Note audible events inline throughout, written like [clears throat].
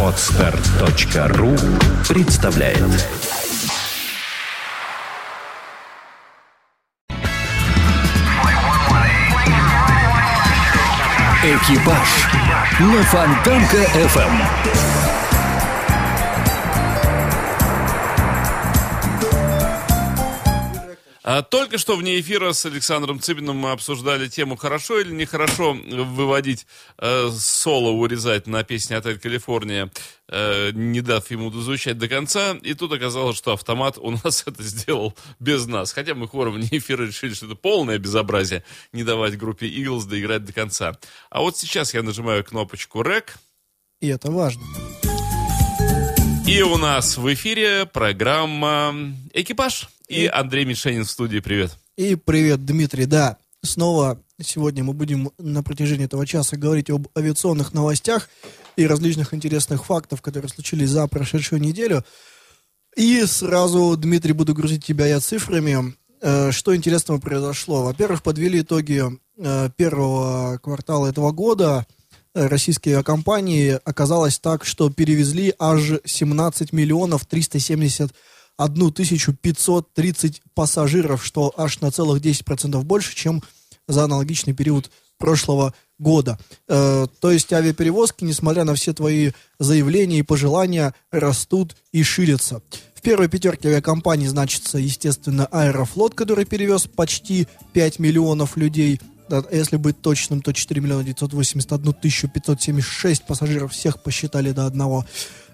Отстар.ру представляет Экипаж на Фонтанка FM. Только что вне эфира с Александром Цыбиным мы обсуждали тему, хорошо или нехорошо выводить э, соло, урезать на песне «Отель Калифорния», э, не дав ему дозвучать до конца. И тут оказалось, что автомат у нас [laughs] это сделал без нас. Хотя мы хором вне эфира решили, что это полное безобразие не давать группе Eagles доиграть до конца. А вот сейчас я нажимаю кнопочку «Рек». И это важно. И у нас в эфире программа «Экипаж». И Андрей Мишенин в студии, привет. И привет, Дмитрий, да. Снова сегодня мы будем на протяжении этого часа говорить об авиационных новостях и различных интересных фактов, которые случились за прошедшую неделю. И сразу, Дмитрий, буду грузить тебя я цифрами. Э, что интересного произошло? Во-первых, подвели итоги э, первого квартала этого года. Российские компании оказалось так, что перевезли аж 17 миллионов 370 1530 пассажиров, что аж на целых 10% больше, чем за аналогичный период прошлого года. Э, то есть авиаперевозки, несмотря на все твои заявления и пожелания, растут и ширятся. В первой пятерке авиакомпаний значится, естественно, Аэрофлот, который перевез почти 5 миллионов людей. Если быть точным, то 4 миллиона 981 тысячу 576 пассажиров всех посчитали до одного.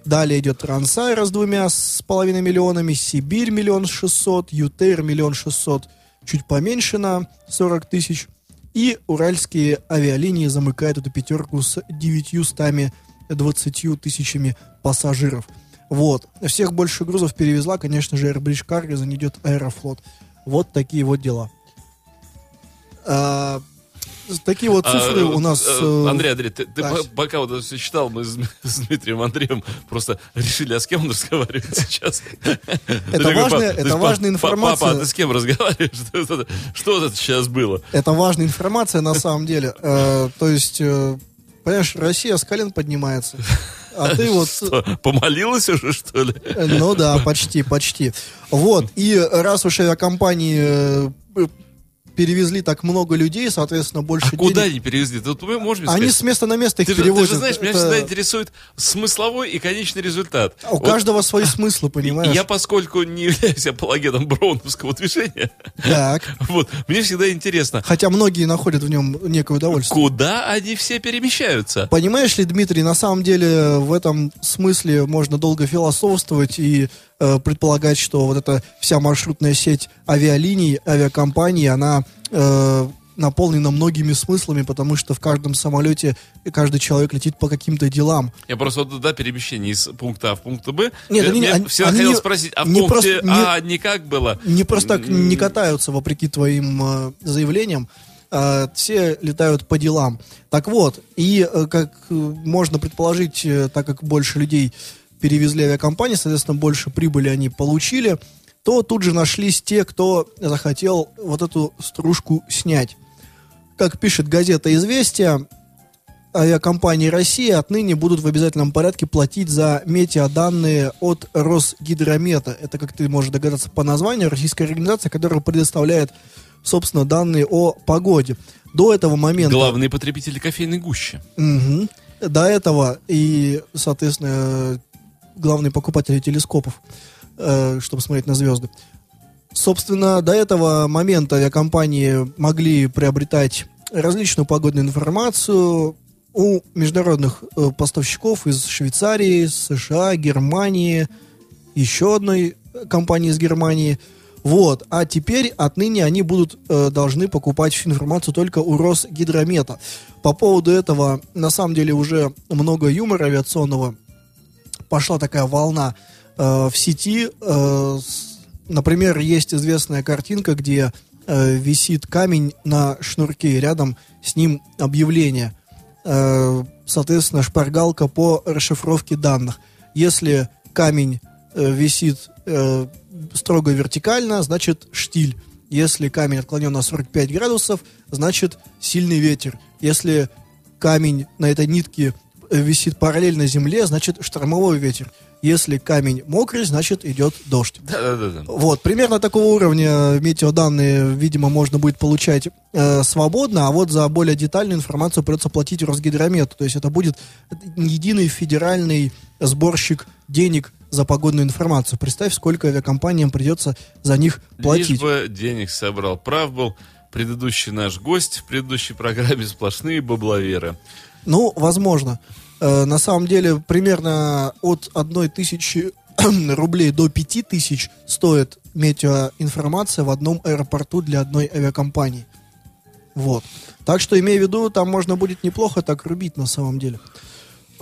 Далее идет Трансайра с двумя с половиной миллионами, Сибирь миллион шестьсот, Ютер миллион шестьсот, чуть поменьше на 40 тысяч. И уральские авиалинии замыкают эту пятерку с 920 тысячами пассажиров. Вот. Всех больше грузов перевезла, конечно же, Airbridge Cargo, за идет Аэрофлот. Вот такие вот дела. А, такие вот цифры а, у нас... Э, э, Андрей, Андрей, ты, пока вот все читал, мы [laughs] с, Дмитрием Андреем просто решили, а с кем он разговаривает сейчас. Это, [laughs] важная, это важная информация. Папа, а ты с кем разговариваешь? [laughs] Что, это сейчас было? Это важная информация на самом деле. Э, то есть, понимаешь, Россия с колен поднимается. А ты вот... Что, помолилась уже, что ли? Ну да, почти, почти. Вот, и раз уж авиакомпании перевезли так много людей, соответственно, больше а денег. куда они перевезли? Тут мы можем сказать. Они с места на место их ты перевозят. Же, ты же знаешь, меня всегда интересует смысловой и конечный результат. У вот. каждого свои [laughs] смыслы, понимаешь? Я, поскольку не являюсь апологетом броуновского движения, так. [laughs] вот, мне всегда интересно. Хотя многие находят в нем некое удовольствие. Куда они все перемещаются? Понимаешь ли, Дмитрий, на самом деле в этом смысле можно долго философствовать и э, предполагать, что вот эта вся маршрутная сеть авиалиний, авиакомпаний, она э, наполнена многими смыслами, потому что в каждом самолете каждый человек летит по каким-то делам. Я просто вот да, перемещение из пункта А в пункт Б. Нет, они, они, все они хотел спросить, а в не пункте просто, А не, никак было? Не просто так не катаются, вопреки твоим э, заявлениям. Э, все летают по делам. Так вот, и э, как можно предположить, э, так как больше людей перевезли авиакомпании, соответственно, больше прибыли они получили, то тут же нашлись те, кто захотел вот эту стружку снять. Как пишет газета «Известия», авиакомпании России отныне будут в обязательном порядке платить за метеоданные от Росгидромета. Это, как ты можешь догадаться по названию, российская организация, которая предоставляет, собственно, данные о погоде. До этого момента... Главные потребители кофейной гущи. Угу. До этого и, соответственно, главные покупатели телескопов, э, чтобы смотреть на звезды. Собственно, до этого момента авиакомпании могли приобретать различную погодную информацию у международных э, поставщиков из Швейцарии, США, Германии, еще одной компании из Германии. Вот. А теперь отныне они будут э, должны покупать информацию только у Росгидромета. По поводу этого, на самом деле, уже много юмора авиационного пошла такая волна э, в сети. Э, с, например, есть известная картинка, где э, висит камень на шнурке, рядом с ним объявление. Э, соответственно, шпаргалка по расшифровке данных. Если камень э, висит э, строго вертикально, значит штиль. Если камень отклонен на 45 градусов, значит сильный ветер. Если камень на этой нитке висит параллельно земле, значит штормовой ветер. Если камень мокрый, значит идет дождь. Да-да-да. Вот, примерно такого уровня метеоданные, видимо, можно будет получать э, свободно, а вот за более детальную информацию придется платить Росгидромету. То есть это будет единый федеральный сборщик денег за погодную информацию. Представь, сколько авиакомпаниям придется за них платить. Лишь бы денег собрал. Прав был предыдущий наш гость в предыдущей программе «Сплошные бабловеры». Ну, возможно. Э, на самом деле, примерно от одной тысячи [clears throat] рублей до пяти тысяч стоит метеоинформация в одном аэропорту для одной авиакомпании. Вот. Так что, имея в виду, там можно будет неплохо так рубить на самом деле.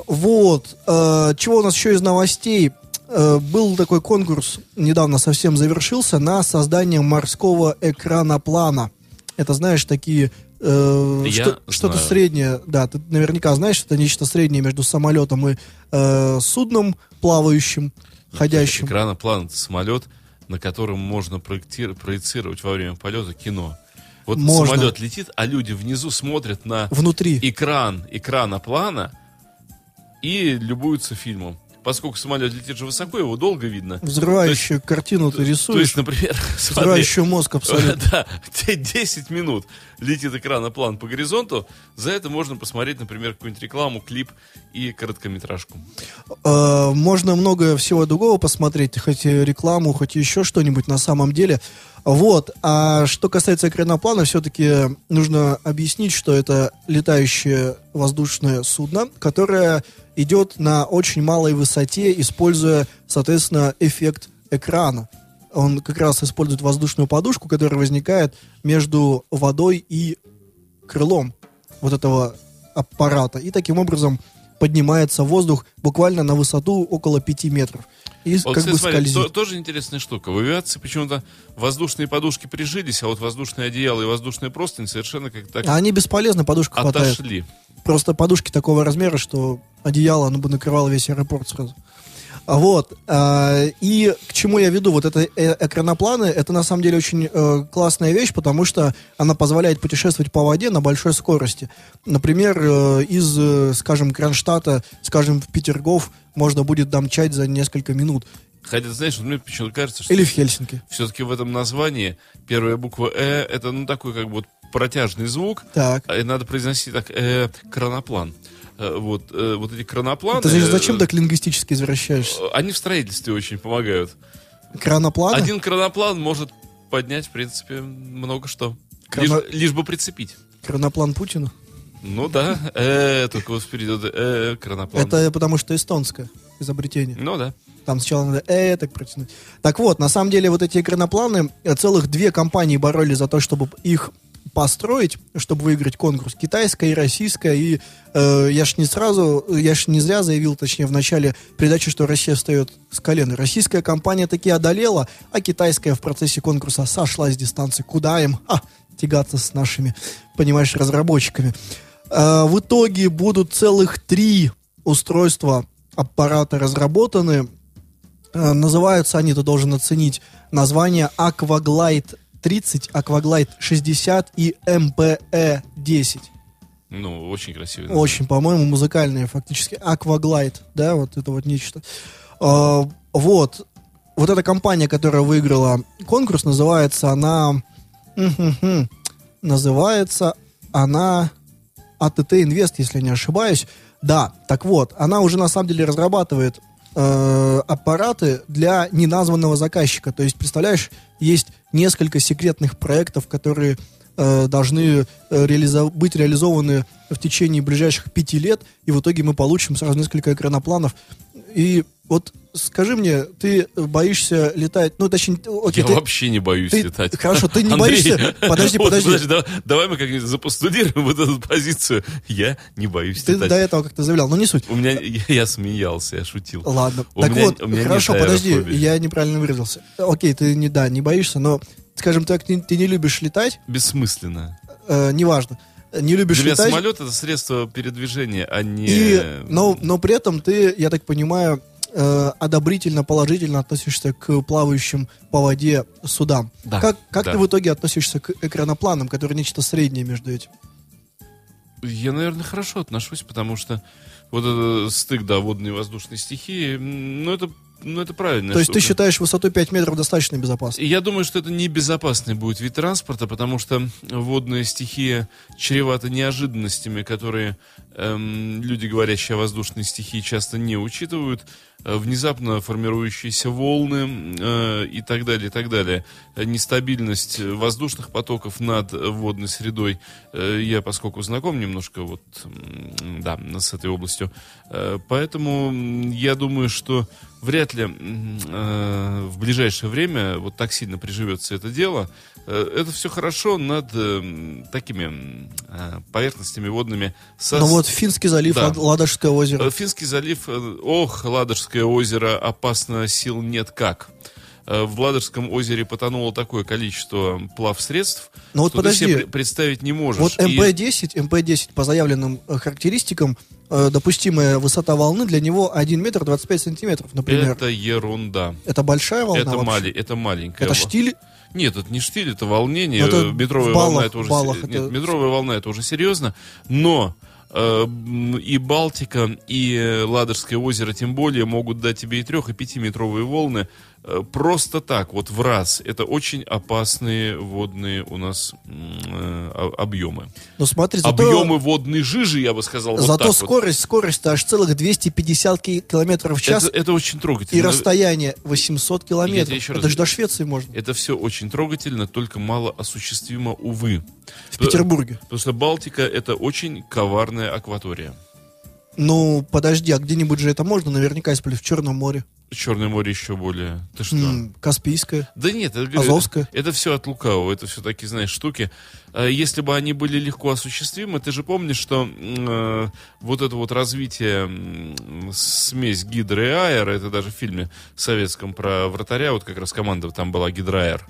Вот. Э, чего у нас еще из новостей? Э, был такой конкурс, недавно совсем завершился, на создание морского экрана плана. Это, знаешь, такие э, что, что-то среднее, да, ты наверняка знаешь, это нечто среднее между самолетом и э, судном плавающим, ходящим. Экраноплан — это самолет, на котором можно проецировать во время полета кино. Вот Можно. самолет летит, а люди внизу смотрят на Внутри. экран, экрана плана и любуются фильмом. Поскольку самолет летит же высоко, его долго видно. Взрывающую картину ты То рисуешь. есть, например, [laughs] смотри, взрывающую мозг абсолютно. [laughs] Да, те 10 минут летит экраноплан по горизонту. За это можно посмотреть, например, какую-нибудь рекламу, клип и короткометражку. Э, можно много всего другого посмотреть, хоть рекламу, хоть еще что-нибудь на самом деле. Вот. А что касается экраноплана, все-таки нужно объяснить, что это летающее воздушное судно, которое идет на очень малой высоте, используя, соответственно, эффект экрана. Он как раз использует воздушную подушку, которая возникает между водой и крылом вот этого аппарата. И таким образом поднимается воздух буквально на высоту около 5 метров. И Вот, как кстати, бы смотри, скользит. то- тоже интересная штука. В авиации почему-то воздушные подушки прижились, а вот воздушное одеяло и воздушные простыни совершенно как так А они бесполезны, подушка хватает. отошли. Просто подушки такого размера, что одеяло, оно бы накрывало весь аэропорт сразу. Вот. а, и к чему я веду? Вот это э- экранопланы, это на самом деле очень э, классная вещь, потому что она позволяет путешествовать по воде на большой скорости. Например, э, из, скажем, Кронштадта, скажем, в Петергоф можно будет домчать за несколько минут. Хотя, знаешь, мне почему-то кажется, что Или в Хельсинки. все-таки в этом названии первая буква «э» — это, ну, такой как бы вот протяжный звук, Так. и надо произносить так э, «краноплан». Э, Вот, э, вот эти кранопланы... Ты же зачем э, так лингвистически извращаешься? э, Они в строительстве очень помогают. Кранопланы? Один краноплан может поднять, в принципе, много что. Крано- Лишь, лишь бы прицепить. Краноплан Путина? Ну да, э, только вот впереди э, краноплан. Это потому что эстонское изобретение. Ну да. Там сначала надо э так протянуть. Так вот, на самом деле вот эти экранопланы, э, целых две компании боролись за то, чтобы их построить, чтобы выиграть конкурс. Китайская и российская. И э, я ж не сразу, я ж не зря заявил, точнее, в начале передачи, что Россия встает с колен. Российская компания таки одолела, а китайская в процессе конкурса сошла с дистанции. Куда им? А, тягаться с нашими, понимаешь, разработчиками. Э, в итоге будут целых три устройства аппарата разработаны. Э, Называются они, ты должен оценить, название Aquaglide 30, Aquaglide 60 и MPE 10. Ну, очень красивый. Очень, по-моему, музыкальные фактически. Aquaglide, да, вот это вот нечто. Э, Вот. Вот эта компания, которая выиграла конкурс, называется она... Называется она АТТ Инвест, если я не ошибаюсь. Да, так вот, она уже на самом деле разрабатывает э, аппараты для неназванного заказчика. То есть, представляешь, есть несколько секретных проектов, которые э, должны э, реализо- быть реализованы в течение ближайших пяти лет, и в итоге мы получим сразу несколько экранопланов. И вот скажи мне, ты боишься летать, ну, точнее, окей, Я ты- вообще не боюсь ты- летать. хорошо, ты не Андрей, боишься? Подожди, вот, подожди. да- давай мы как-нибудь запостудируем вот эту позицию. Я не боюсь ты летать. до этого как-то заявлял, но не суть. У меня, я, я смеялся, я шутил. Ладно. У так меня- вот, у меня хорошо, подожди, я неправильно выразился. Окей, ты не, да, не боишься, но, скажем так, ты, ты не любишь летать, Бессмысленно. э, неважно. Не любишь Для летать. самолет это средство передвижения, а не... И, но, но при этом ты, я так понимаю, э, одобрительно, положительно относишься к плавающим по воде судам. Да, как как да. ты в итоге относишься к экранопланам, которые нечто среднее между этим? Я, наверное, хорошо отношусь, потому что вот этот стык, да, водной и воздушной стихии, ну, это, ну, это правильно. То есть ты считаешь высоту 5 метров достаточно безопасно? Я думаю, что это небезопасный будет вид транспорта, потому что водная стихия чревата неожиданностями, которые эм, люди, говорящие о воздушной стихии, часто не учитывают. Э, Внезапно формирующиеся волны э, и так далее, и так далее. Э, Нестабильность воздушных потоков над водной средой. Э, Я, поскольку знаком немножко вот, да, с этой областью, э, поэтому я думаю, что вряд ли э, в ближайшее время вот так сильно приживется это дело. Э, Это все хорошо над э, такими э, поверхностями водными. со- Ну вот Финский залив, Да. Лад- Ладожское озеро. Э, Финский залив, э, ох, Ладожское озеро, опасно, сил нет как. Э, В Ладожском озере потонуло такое количество плавсредств, Ну вот что ты себе подожди. пре- представить не можешь. Вот И- МП-10, МП-10 по заявленным э, характеристикам, э, допустимая высота волны для него 1 метр 25 сантиметров, например. Это, Это ерунда. большая волна это, мали, это маленькая. Это штиль? Нет, это не штиль, это волнение. Ну, это метровая баллах- волна это уже баллах се- это- Нет, метровая волна это уже серьезно. Но э, и Балтика, и Ладожское озеро тем более могут дать тебе и трех, и пятиметровые волны просто так, вот в раз. Это очень опасные водные у нас э, объемы. Ну смотри, зато, Объемы водной жижи, я бы сказал, вот зато так вот. скорость, скорость аж целых 250 ки- километров в час Это, это очень и трогательно. расстояние 800 километров. еще раз Это же говорю. до Швеции можно. Это все очень трогательно, только мало осуществимо, увы. В Петербурге. Потому что Балтика это очень коварная акватория. Ну, подожди, а где-нибудь же это можно? Наверняка, если в Черном море. Черное море еще более. Ты что? М, Каспийское. Да нет, это, Азовское. это все от лукавого, это все такие, знаешь, штуки. А Если бы они были легко осуществимы, ты же помнишь, что э, вот это вот развитие м, смесь гидро и аэро, это даже в фильме советском про вратаря, вот как раз команда там была гидроаэр.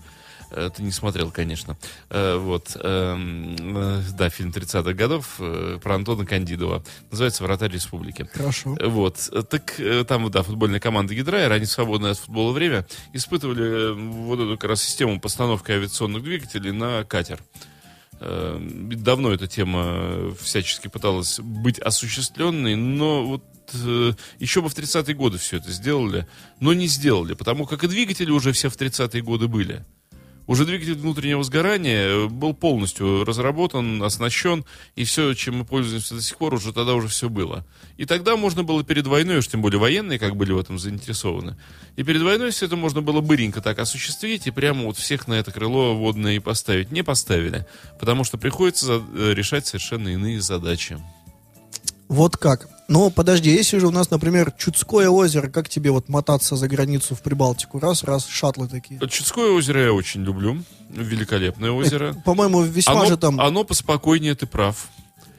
Э, Ты не смотрел, конечно. Э, Вот. эм, э, Да, фильм 30-х годов про Антона Кандидова. Называется «Вратарь республики». Хорошо. Вот. Так там, да, футбольная команда Гидрайер, они свободное от футбола время испытывали вот эту как раз систему постановки авиационных двигателей на катер. Давно эта тема всячески пыталась быть осуществленной, но вот еще бы в 30-е годы все это сделали, но не сделали, потому как и двигатели уже все в 30-е годы были. Уже двигатель внутреннего сгорания э, был полностью разработан, оснащен, и все, чем мы пользуемся до сих пор, уже тогда уже все было. И тогда можно было перед войной, уж тем более военные как были в этом заинтересованы, и перед войной все это можно было быренько так осуществить, и прямо вот всех на это крыло водное и поставить. Не поставили, потому что приходится э, решать совершенно иные задачи. Вот как. Но подожди, если же у нас, например, Чудское озеро, как тебе вот мотаться за границу в Прибалтику? Раз, раз, шаттлы такие. Чудское озеро я очень люблю, великолепное озеро. [laughs] По-моему, весьма Оно, же там оно поспокойнее, ты прав.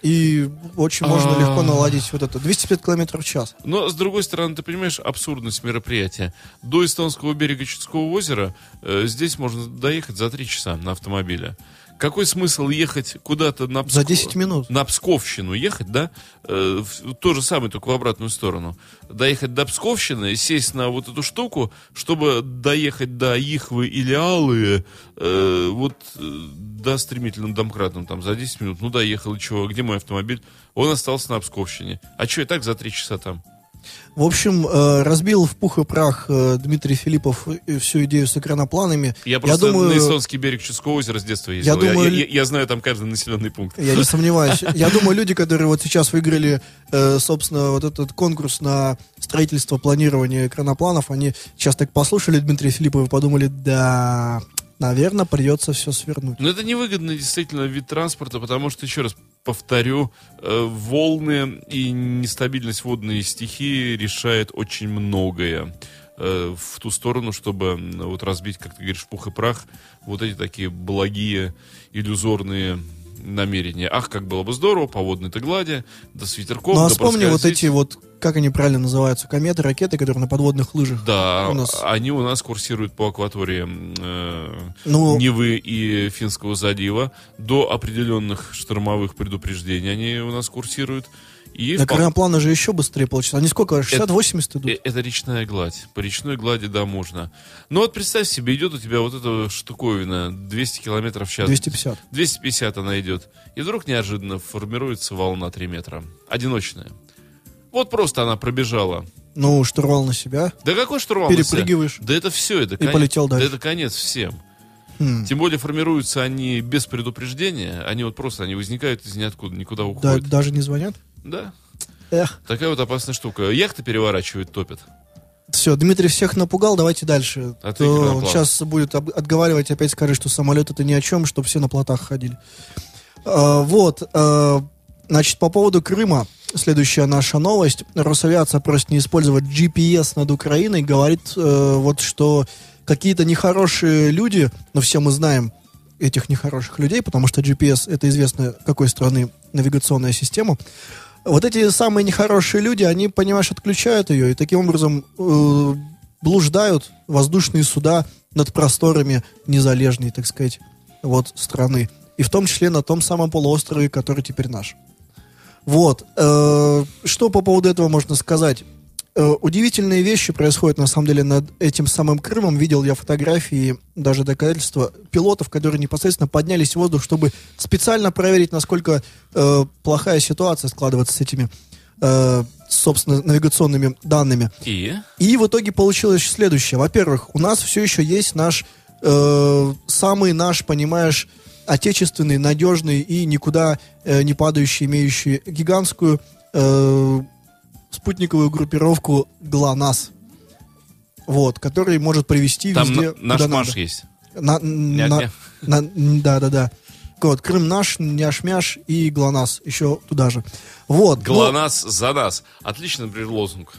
и очень можно А. легко наладить вот это. 205 километров в час. Но, с другой стороны, ты понимаешь абсурдность мероприятия. До эстонского берега Чудского озера э, здесь можно доехать за три часа на автомобиле. Какой смысл ехать куда-то на За Пско- 10 минут. На Псковщину ехать, да? Э, в- то же самое, только в обратную сторону. Доехать до Псковщины, сесть на вот эту штуку, чтобы доехать до Ихвы или Алые, э, вот э, до стремительным домкратом, там, за 10 минут. Ну, доехал, и чего? Где мой автомобиль? Он остался на Псковщине. А что, и так за три часа там? В общем, э, разбил в пух и прах э, Дмитрий Филиппов э, всю идею с экранопланами. Я просто думаю, на эстонский берег Чудского озера с детства ездил. Я, думаю, я- я знаю там каждый населенный пункт. Я не сомневаюсь. Я думаю, люди, которые вот сейчас выиграли, собственно, вот этот конкурс на строительство, планирование экранопланов, они сейчас так послушали Дмитрия Филиппова и подумали, да, наверное, придется все свернуть. Но это невыгодный действительно вид транспорта, потому что, еще раз повторю, э, волны и нестабильность водной стихии решает очень многое э, в ту сторону, чтобы вот разбить, как ты говоришь, пух и прах вот эти такие благие, иллюзорные намерения. Ах, как было бы здорово, по водной-то глади, до свитерков, Ну а до вспомни вот эти вот, как они правильно называются, кометы, ракеты, которые на подводных лыжах. Да, у нас- они у нас курсируют по акватории э, Ну- Невы и Финского залива. До определенных штормовых предупреждений они у нас курсируют. И На впол- крымоплана же еще быстрее получится. Они сколько? 60-80 идут? Э, Это речная гладь. По речной глади, да, можно. Ну вот представь себе, идет у тебя вот эта штуковина 200 километров в час. 250. 250 она идет. И вдруг неожиданно формируется волна 3 метра. Одиночная. Вот просто она пробежала. Ну, штурвал на себя. Да какой штурвал? на себя? Перепрыгиваешь. Да это все, это И конец. полетел Да дальше. это конец всем. Хм. Тем более формируются они без предупреждения. Они вот просто, они возникают из ниоткуда, никуда Да, уходят. даже не звонят? Да. Эх. Такая вот опасная штука. Яхты переворачивают, топят. Все, Дмитрий всех напугал, давайте дальше. А ты он сейчас будет отговаривать, опять скажет, что самолет это ни о чем, чтобы все на плотах ходили. А, вот, а, значит, по поводу Крыма, следующая наша новость. Росавиация просит не использовать GPS над Украиной, говорит э, вот, что какие-то нехорошие люди, но все мы знаем этих нехороших людей, потому что GPS это известно какой страны навигационная система, вот эти самые нехорошие люди, они, понимаешь, отключают ее и таким образом э, блуждают воздушные суда над просторами незалежной, так сказать, вот страны. И в том числе на том самом полуострове, который теперь наш. Вот. э, что по поводу этого можно сказать? Э, удивительные вещи происходят, на самом деле, над этим самым Крымом. Видел я фотографии, даже доказательства пилотов, которые непосредственно поднялись в воздух, чтобы специально проверить, насколько э, плохая ситуация складывается с этими, э, собственно, навигационными данными. И? И в итоге получилось следующее. Во-первых, у нас все еще есть наш э, самый наш, понимаешь, отечественный, надежный и никуда э, не падающий, имеющий гигантскую э, спутниковую группировку ГЛОНАСС. Вот, который может привести Там везде, на- наш надо. есть. На, на, на- да, да, да. Вот, Крым наш, няш-мяш и ГЛОНАСС еще туда же. Вот. но- ГЛОНАСС за нас. Отличный, например, лозунг.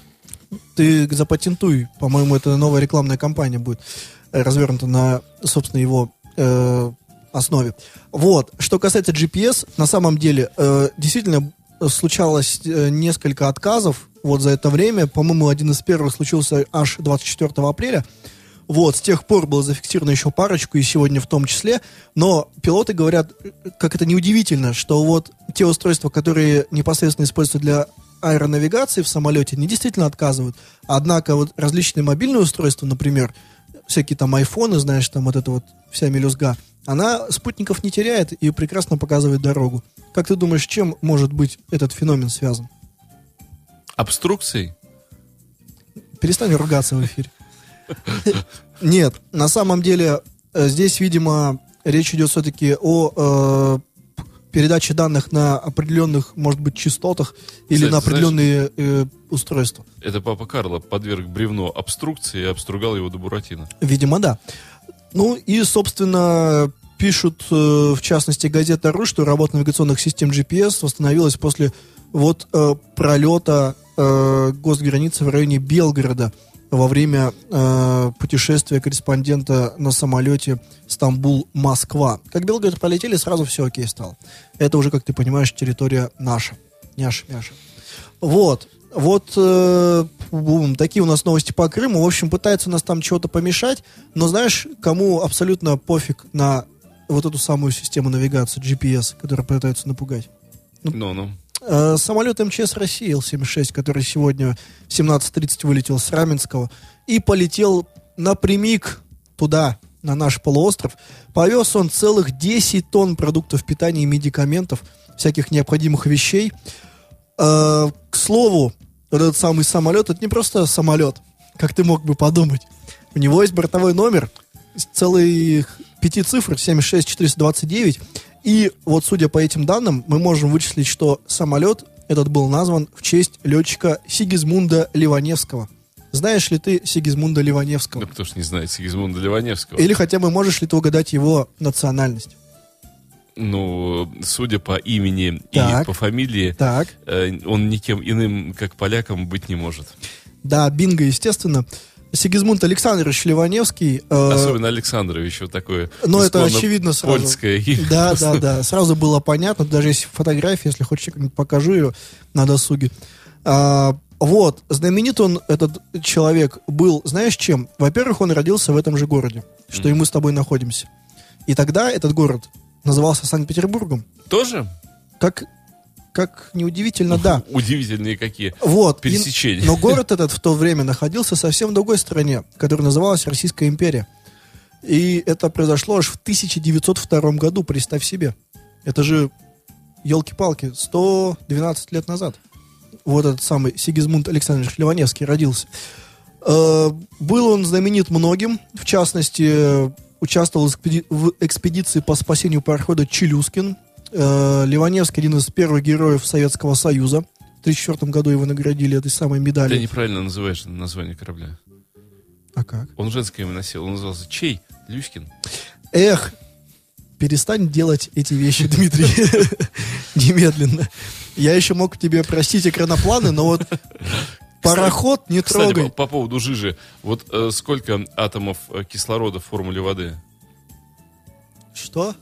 ты запатентуй. По-моему, это новая рекламная кампания будет э, развернута на, собственно, его э, основе. Вот. Что касается GPS, на самом деле, э, действительно случалось э, несколько отказов вот за это время. По-моему, один из первых случился аж 24 апреля. Вот, с тех пор было зафиксировано еще парочку, и сегодня в том числе. Но пилоты говорят, э, как это неудивительно, что вот те устройства, которые непосредственно используются для аэронавигации в самолете, не действительно отказывают. Однако вот различные мобильные устройства, например, всякие там айфоны, знаешь, там вот эта вот вся мелюзга, она спутников не теряет и прекрасно показывает дорогу. Как ты думаешь, чем может быть этот феномен связан? Обструкцией? Перестань ругаться в эфире. [laughs] Нет, на самом деле э, здесь, видимо, речь идет все-таки о э, передаче данных на определенных, может быть, частотах или Кстати, на знаешь- определенные э, устройства. Это папа Карло подверг бревно обструкции и обстругал его до Буратино. Видимо, да. Ну и, собственно, пишут, э, в частности, газета «Ру», что работа навигационных систем GPS восстановилась после вот э, пролета э, госграницы в районе Белгорода во время э, путешествия корреспондента на самолете Стамбул-Москва. Как Белгород полетели, сразу все окей стало. Это уже, как ты понимаешь, территория наша. Няша-мяша. Вот. Вот э, бум, такие у нас новости по Крыму. В общем, пытаются нас там чего-то помешать. Но знаешь, кому абсолютно пофиг на вот эту самую систему навигации GPS, которая пытаются напугать? Ну-ну. Э, самолет МЧС России Ил-76, который сегодня в 17.30 вылетел с Раменского и полетел напрямик туда, на наш полуостров. Повез он целых 10 тонн продуктов питания и медикаментов, всяких необходимых вещей. Э, к слову, вот этот самый самолет, это не просто самолет, как ты мог бы подумать. У него есть бортовой номер, целых пяти цифр, 76429. И вот судя по этим данным, мы можем вычислить, что самолет этот был назван в честь летчика Сигизмунда Ливаневского. Знаешь ли ты Сигизмунда Ливаневского? Ну, кто ж не знает Сигизмунда Ливаневского. Или хотя бы можешь ли ты угадать его национальность? Ну, судя по имени Так. и по фамилии, Так. э, он никем иным, как поляком, быть не может. Да, бинго, естественно. Сигизмунд Александрович Ливаневский. э, Особенно Александрович, вот такое. Ну, это очевидно сразу. Польское. Да, да, [laughs] да. Сразу было понятно. Даже есть фотография, если хочешь, покажу ее на досуге. А, вот, знаменит он, этот человек, был, знаешь чем? Во-первых, он родился в этом же городе, что и мы с тобой находимся. И тогда этот город назывался Санкт-Петербургом. Тоже? Как как неудивительно, да. [laughs] Удивительные какие. Вот. И- Пересечения. но город [laughs] этот в то время находился совсем в другой стране, которая называлась Российская империя. И это произошло аж в 1902 году, представь себе. Это же, елки-палки, 112 лет назад. Вот этот самый Сигизмунд Александрович Ливаневский родился. Э, Был он знаменит многим, в частности, участвовал в экспеди- в экспедиции по спасению парохода Челюскин. Э, Ливаневский один из первых героев Советского Союза. В 1934 году его наградили этой самой Ты медалью. неправильно называешь название корабля. А как? Он женское имя носил. Он назывался Чей? Люськин. Эх, перестань делать эти вещи, Дмитрий. [laughs] Немедленно. Я еще мог тебе простить экранопланы, но вот пароход не Кстати, трогай. по, по поводу жижи. Вот э, сколько атомов э, кислорода в формуле воды? Что?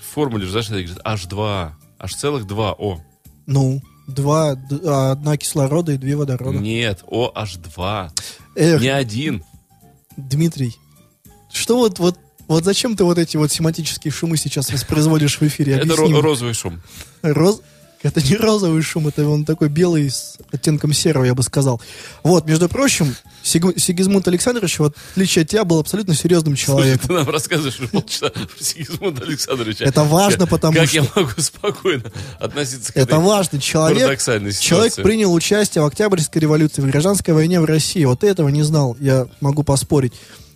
В формуле же, знаешь, говорит, H2. Аж целых два О. Ну, два, а, одна кислорода и две водорода. Нет, OH2. Эх, Не один. Дмитрий, что вот, вот, вот зачем ты вот эти вот семантические шумы сейчас воспроизводишь в эфире? Это ро- розовый шум. Роз- Это не розовый шум, это он такой белый с оттенком серого, я бы сказал. Вот, между прочим, Сиг- Сигизмунд Александрович, в отличие от тебя, был абсолютно серьезным Слушай, человеком. ты нам рассказываешь уже полчаса про Сигизмунда Александровича. Это важно, Как- потому как что- я могу спокойно относиться к Это важный человек. Человек принял участие в Октябрьской революции, в гражданской войне в России. Вот ты этого не знал, я могу поспорить.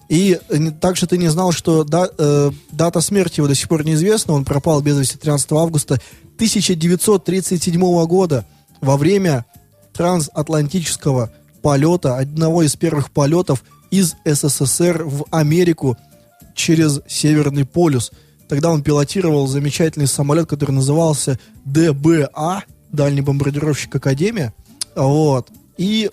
И также ты не знал, что да- э, дата смерти его до сих пор неизвестна. Он пропал без вести 13 августа 1937 года во время трансатлантического полета, одного из первых полетов из СССР в Америку через Северный полюс. Тогда он пилотировал замечательный самолет, который назывался ДБА, дальний бомбардировщик Академия. Вот. И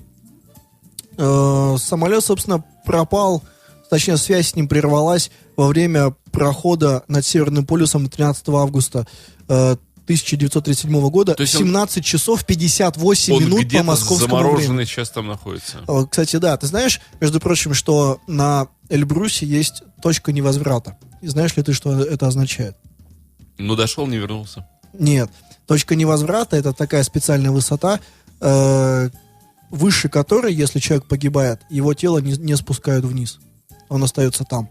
э, самолет, собственно, пропал, точнее, связь с ним прервалась во время прохода над Северным полюсом 13 августа э, 1937 года То есть он- 17 часов 58 Он минут по московскому времени. замороженный сейчас там находится. О, Кстати, да, ты знаешь, между прочим, что на Эльбрусе есть точка невозврата. И знаешь ли ты, что это означает? Ну, дошел, не вернулся. Нет. Точка невозврата это такая специальная высота, э, выше которой, если человек погибает, его тело не, не спускают вниз. Он остается там.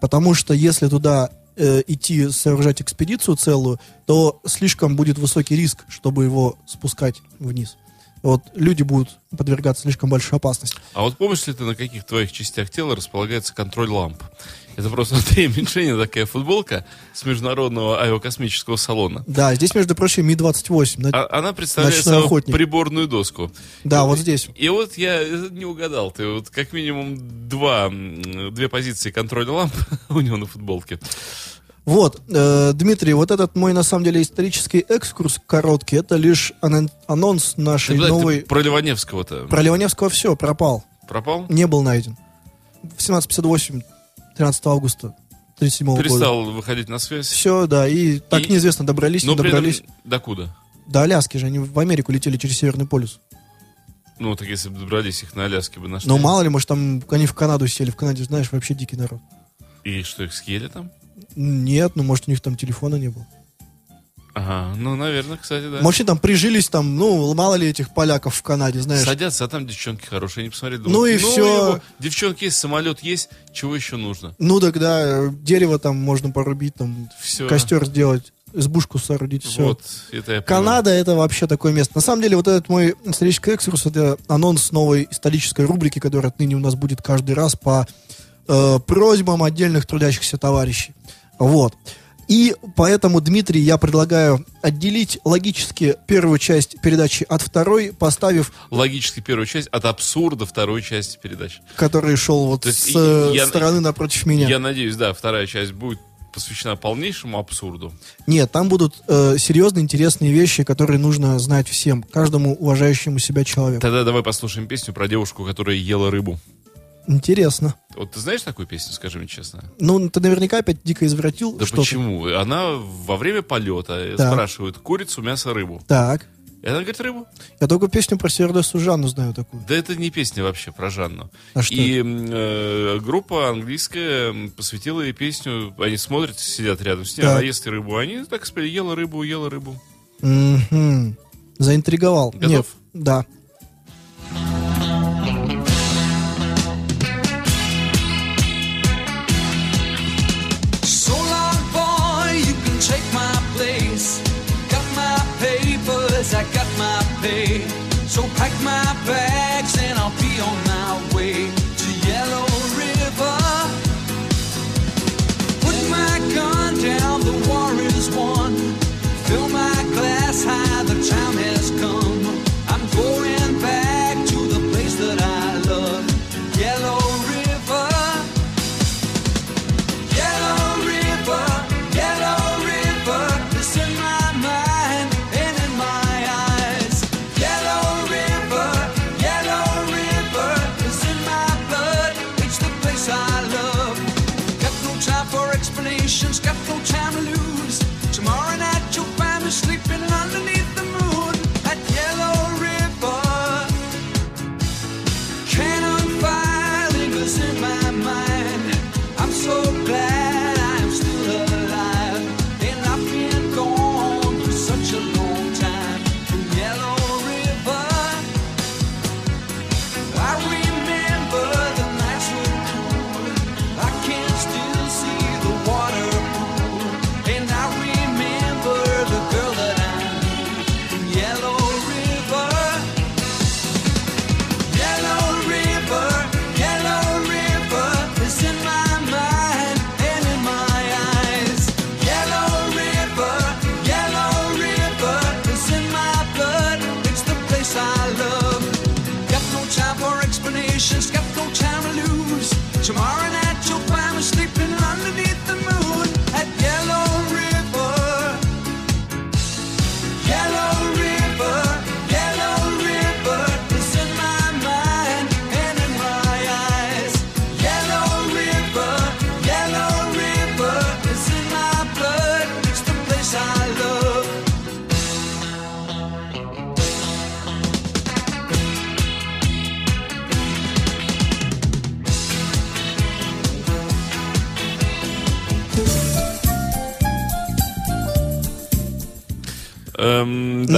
Потому что если туда э, идти сооружать экспедицию целую, то слишком будет высокий риск, чтобы его спускать вниз. Вот люди будут подвергаться слишком большой опасности. А вот помнишь ли ты, на каких твоих частях тела располагается контроль ламп? Это просто [laughs] Андрея Меньшенина такая футболка с международного авиакосмического салона. Да, здесь, между прочим, Ми-28. На- А- она представляет Ночной собой охотник. приборную доску. Да, И- вот здесь. И вот я э, не угадал. Ты вот как минимум два, две позиции контроля ламп [laughs] у него на футболке. Вот, э, Дмитрий, вот этот мой, на самом деле, исторический экскурс короткий, это лишь анон- анонс нашей Ты, новой... ты про Ливаневского-то Про Ливаневского все, пропал. пропал? Не был найден. В 1758, 13 августа 37 года. Перестал выходить на связь. Все, да, и так И- неизвестно, добрались, Но не добрались. докуда? До Аляски же, они в Америку летели через Северный полюс. Ну, так если бы добрались их на Аляске бы нашли. Но мало ли, может, там они в Канаду сели. В Канаде, знаешь, вообще дикий народ. И что, их съели там? Нет, ну, может, у них там телефона не было. Ага, ну, наверное, кстати, да. Может, они там прижились, там, ну, мало ли этих поляков в Канаде, знаешь. Садятся, а там девчонки хорошие, они посмотрели. Ну и всё. его, Девчонки есть, самолет есть, чего еще нужно? Ну, тогда дерево там можно порубить, там, Все. костер сделать, избушку соорудить, все. Вот, это я. Канада это вообще такое место. На самом деле, вот этот мой исторический экскурс, это анонс новой исторической рубрики, которая отныне у нас будет каждый раз по э, просьбам отдельных трудящихся товарищей. Вот. И поэтому, Дмитрий, я предлагаю отделить логически первую часть передачи от второй, поставив, Логически первую часть от абсурда второй части передачи. который шел вот То с э, я- стороны напротив меня. Я надеюсь, да, вторая часть будет посвящена полнейшему абсурду. Нет, там будут э, серьезные, интересные вещи, которые нужно знать всем, каждому уважающему себя человеку. Тогда давай послушаем песню про девушку, которая ела рыбу. Интересно. Вот ты знаешь такую песню, скажи мне честно? Ну, ты наверняка опять дико извратил Да почему? Она во время полета Так. спрашивает курицу, мясо, рыбу. Так. И она говорит рыбу. Я только песню про Севердесу Жанну знаю такую. Да это не песня вообще про Жанну. А что И э, группа английская посвятила ей песню. Они смотрят, сидят рядом с ней, Так. она ест рыбу. Они так спели, ела рыбу, ела рыбу. Мгм. Заинтриговал. Готов? Нет, да.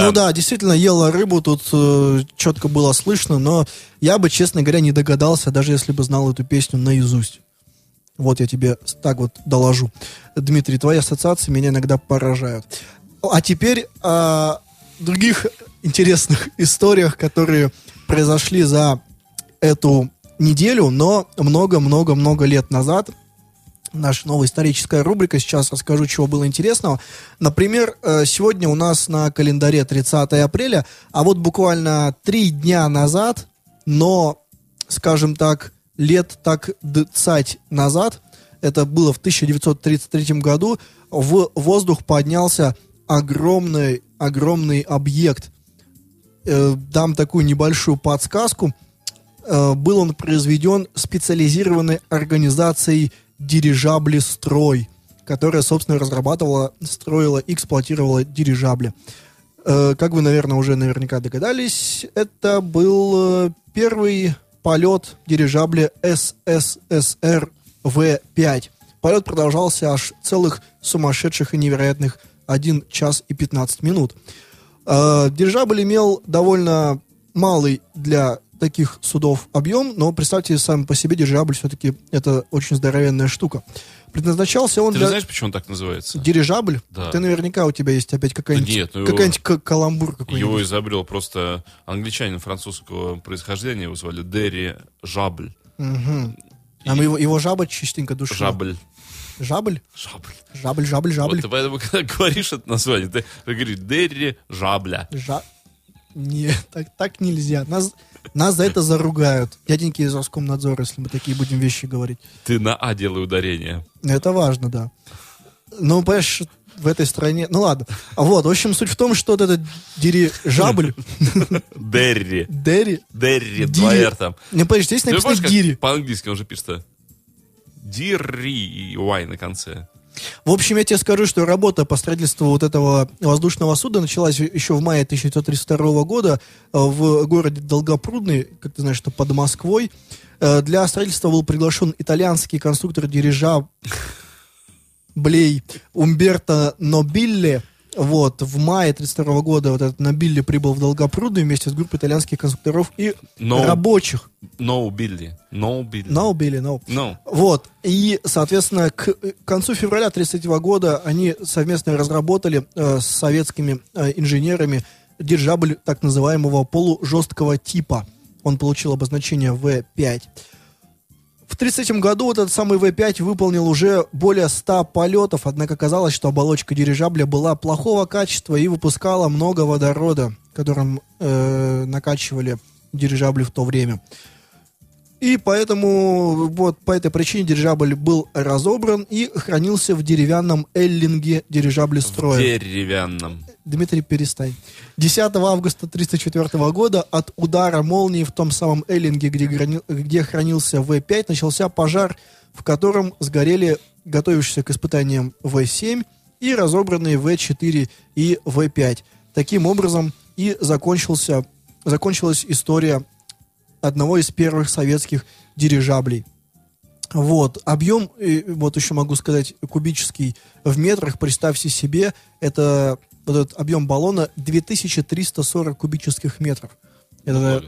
Ну да, действительно, ела рыбу, тут э, четко было слышно, но я бы, честно говоря, не догадался, даже если бы знал эту песню наизусть. Вот я тебе так вот доложу. Дмитрий, твои ассоциации меня иногда поражают. А теперь о других интересных [laughs] историях, которые произошли за эту неделю, но много-много-много лет назад наша новая историческая рубрика. Сейчас расскажу, чего было интересного. Например, э, сегодня у нас на календаре 30 апреля, а вот буквально три дня назад, но, скажем так, лет так цать назад, это было в 1933 году, в воздух поднялся огромный, огромный объект. Э, Дам такую небольшую подсказку. Э, Был он произведен специализированной организацией дирижабли «Строй», которая, собственно, разрабатывала, строила и эксплуатировала дирижабли. Э, Как вы, наверное, уже наверняка догадались, это был э, первый полет дирижабля СССР В-5. Полет продолжался аж целых сумасшедших и невероятных 1 час и 15 минут. Э, Дирижабль имел довольно малый для таких судов объем, но представьте, сам по себе дирижабль все-таки это очень здоровенная штука. Предназначался он Ты для... знаешь, почему он так называется? Дирижабль? Да. Ты наверняка у тебя есть опять какая-нибудь, Да нет, ну его- какая-нибудь ка- каламбур какой-нибудь. Его изобрел просто англичанин французского происхождения, его звали Дерри Жабль. Мгм. А мы его, его жаба частенько душила. Жабль. Жабль? Жабль. Жабль, жабль, Вот жабль. ты поэтому, когда говоришь это название, ты говоришь Дерри Жабля. Жа... Не, так, так нельзя. Нас, нас за это заругают. Дяденьки из Роскомнадзора, если мы такие будем вещи говорить. Ты на А делай ударение. Это важно, да. Ну, понимаешь, в этой стране... Ну, ладно. А Вот, в общем, суть в том, что вот этот дирижабль, [laughs] Дерри. Дерри... Дерри, Дири- два R там. Не, подожди, здесь написано Дири. по-английски он же пишется? Дирри и Y на конце. В общем, я тебе скажу, что работа по строительству вот этого воздушного судна началась еще в мае 1932 года э, в городе Долгопрудный, как ты знаешь, что под Москвой. Э, Для строительства был приглашен итальянский конструктор дирижа Блей Умберто Нобилле. Вот, в мае 32 года вот этот Набилли прибыл в Долгопрудную вместе с группой итальянских конструкторов и Но- рабочих. No, Билли. No, Билли. No, Билли, no. No. Вот. И, соответственно, к концу февраля 1933 года они совместно разработали э, с советскими э, инженерами дирижабль так называемого полужесткого типа. Он получил обозначение В-5. В 1933 году вот этот самый В-5 выполнил уже более 100 полетов, однако казалось, что оболочка дирижабля была плохого качества и выпускала много водорода, которым э, накачивали дирижабли в то время. И поэтому вот по этой причине дирижабль был разобран и хранился в деревянном эллинге дирижаблестроя. Деревянном. Дмитрий, перестань. 10 августа 1934 года от удара молнии в том самом Эллинге, где, грани- где хранился В-5, начался пожар, в котором сгорели готовящиеся к испытаниям В-7 и разобранные В-4 и В-5. Таким образом и закончился, закончилась история одного из первых советских дирижаблей. Вот, объем, э, вот еще могу сказать, кубический в метрах, представьте себе, это вот этот объем баллона 2340 кубических метров. Это,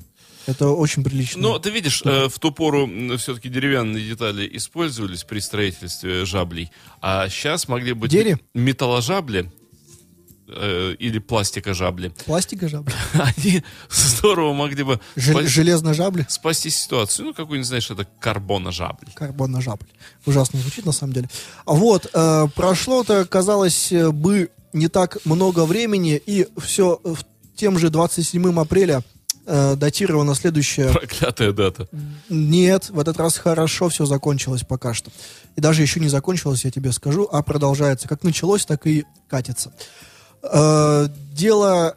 это очень прилично. Ну, ты видишь, э, в ту пору все-таки деревянные детали использовались при строительстве жаблей, а сейчас могли быть Дере? металложабли э, или пластикожабли. [laughs] Пластика жабля. Они здорово могли бы Жел- спа- железная жабля. спасти ситуацию. Ну, какую-нибудь, знаешь, это карбоножабль. Карбонная жабля. Ужасно звучит на самом деле. А Вот, э, прошло-то, казалось бы, не так много времени, и все в тем же 27 апреля э, датировано следующее Проклятая дата. Нет, в этот раз хорошо все закончилось пока что. И даже еще не закончилось, я тебе скажу, а продолжается. Как началось, так и катится. Э, дело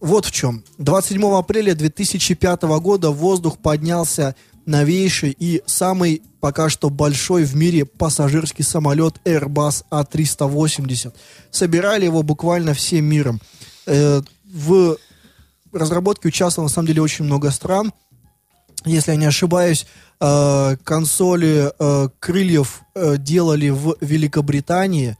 вот в чем. 27 апреля 2005 года в воздух поднялся новейший и самый пока что большой в мире пассажирский самолет Airbus A380. Собирали его буквально всем миром. Э, в разработке участвовало на самом деле очень много стран если я не ошибаюсь, э, консоли э, крыльев делали в Великобритании,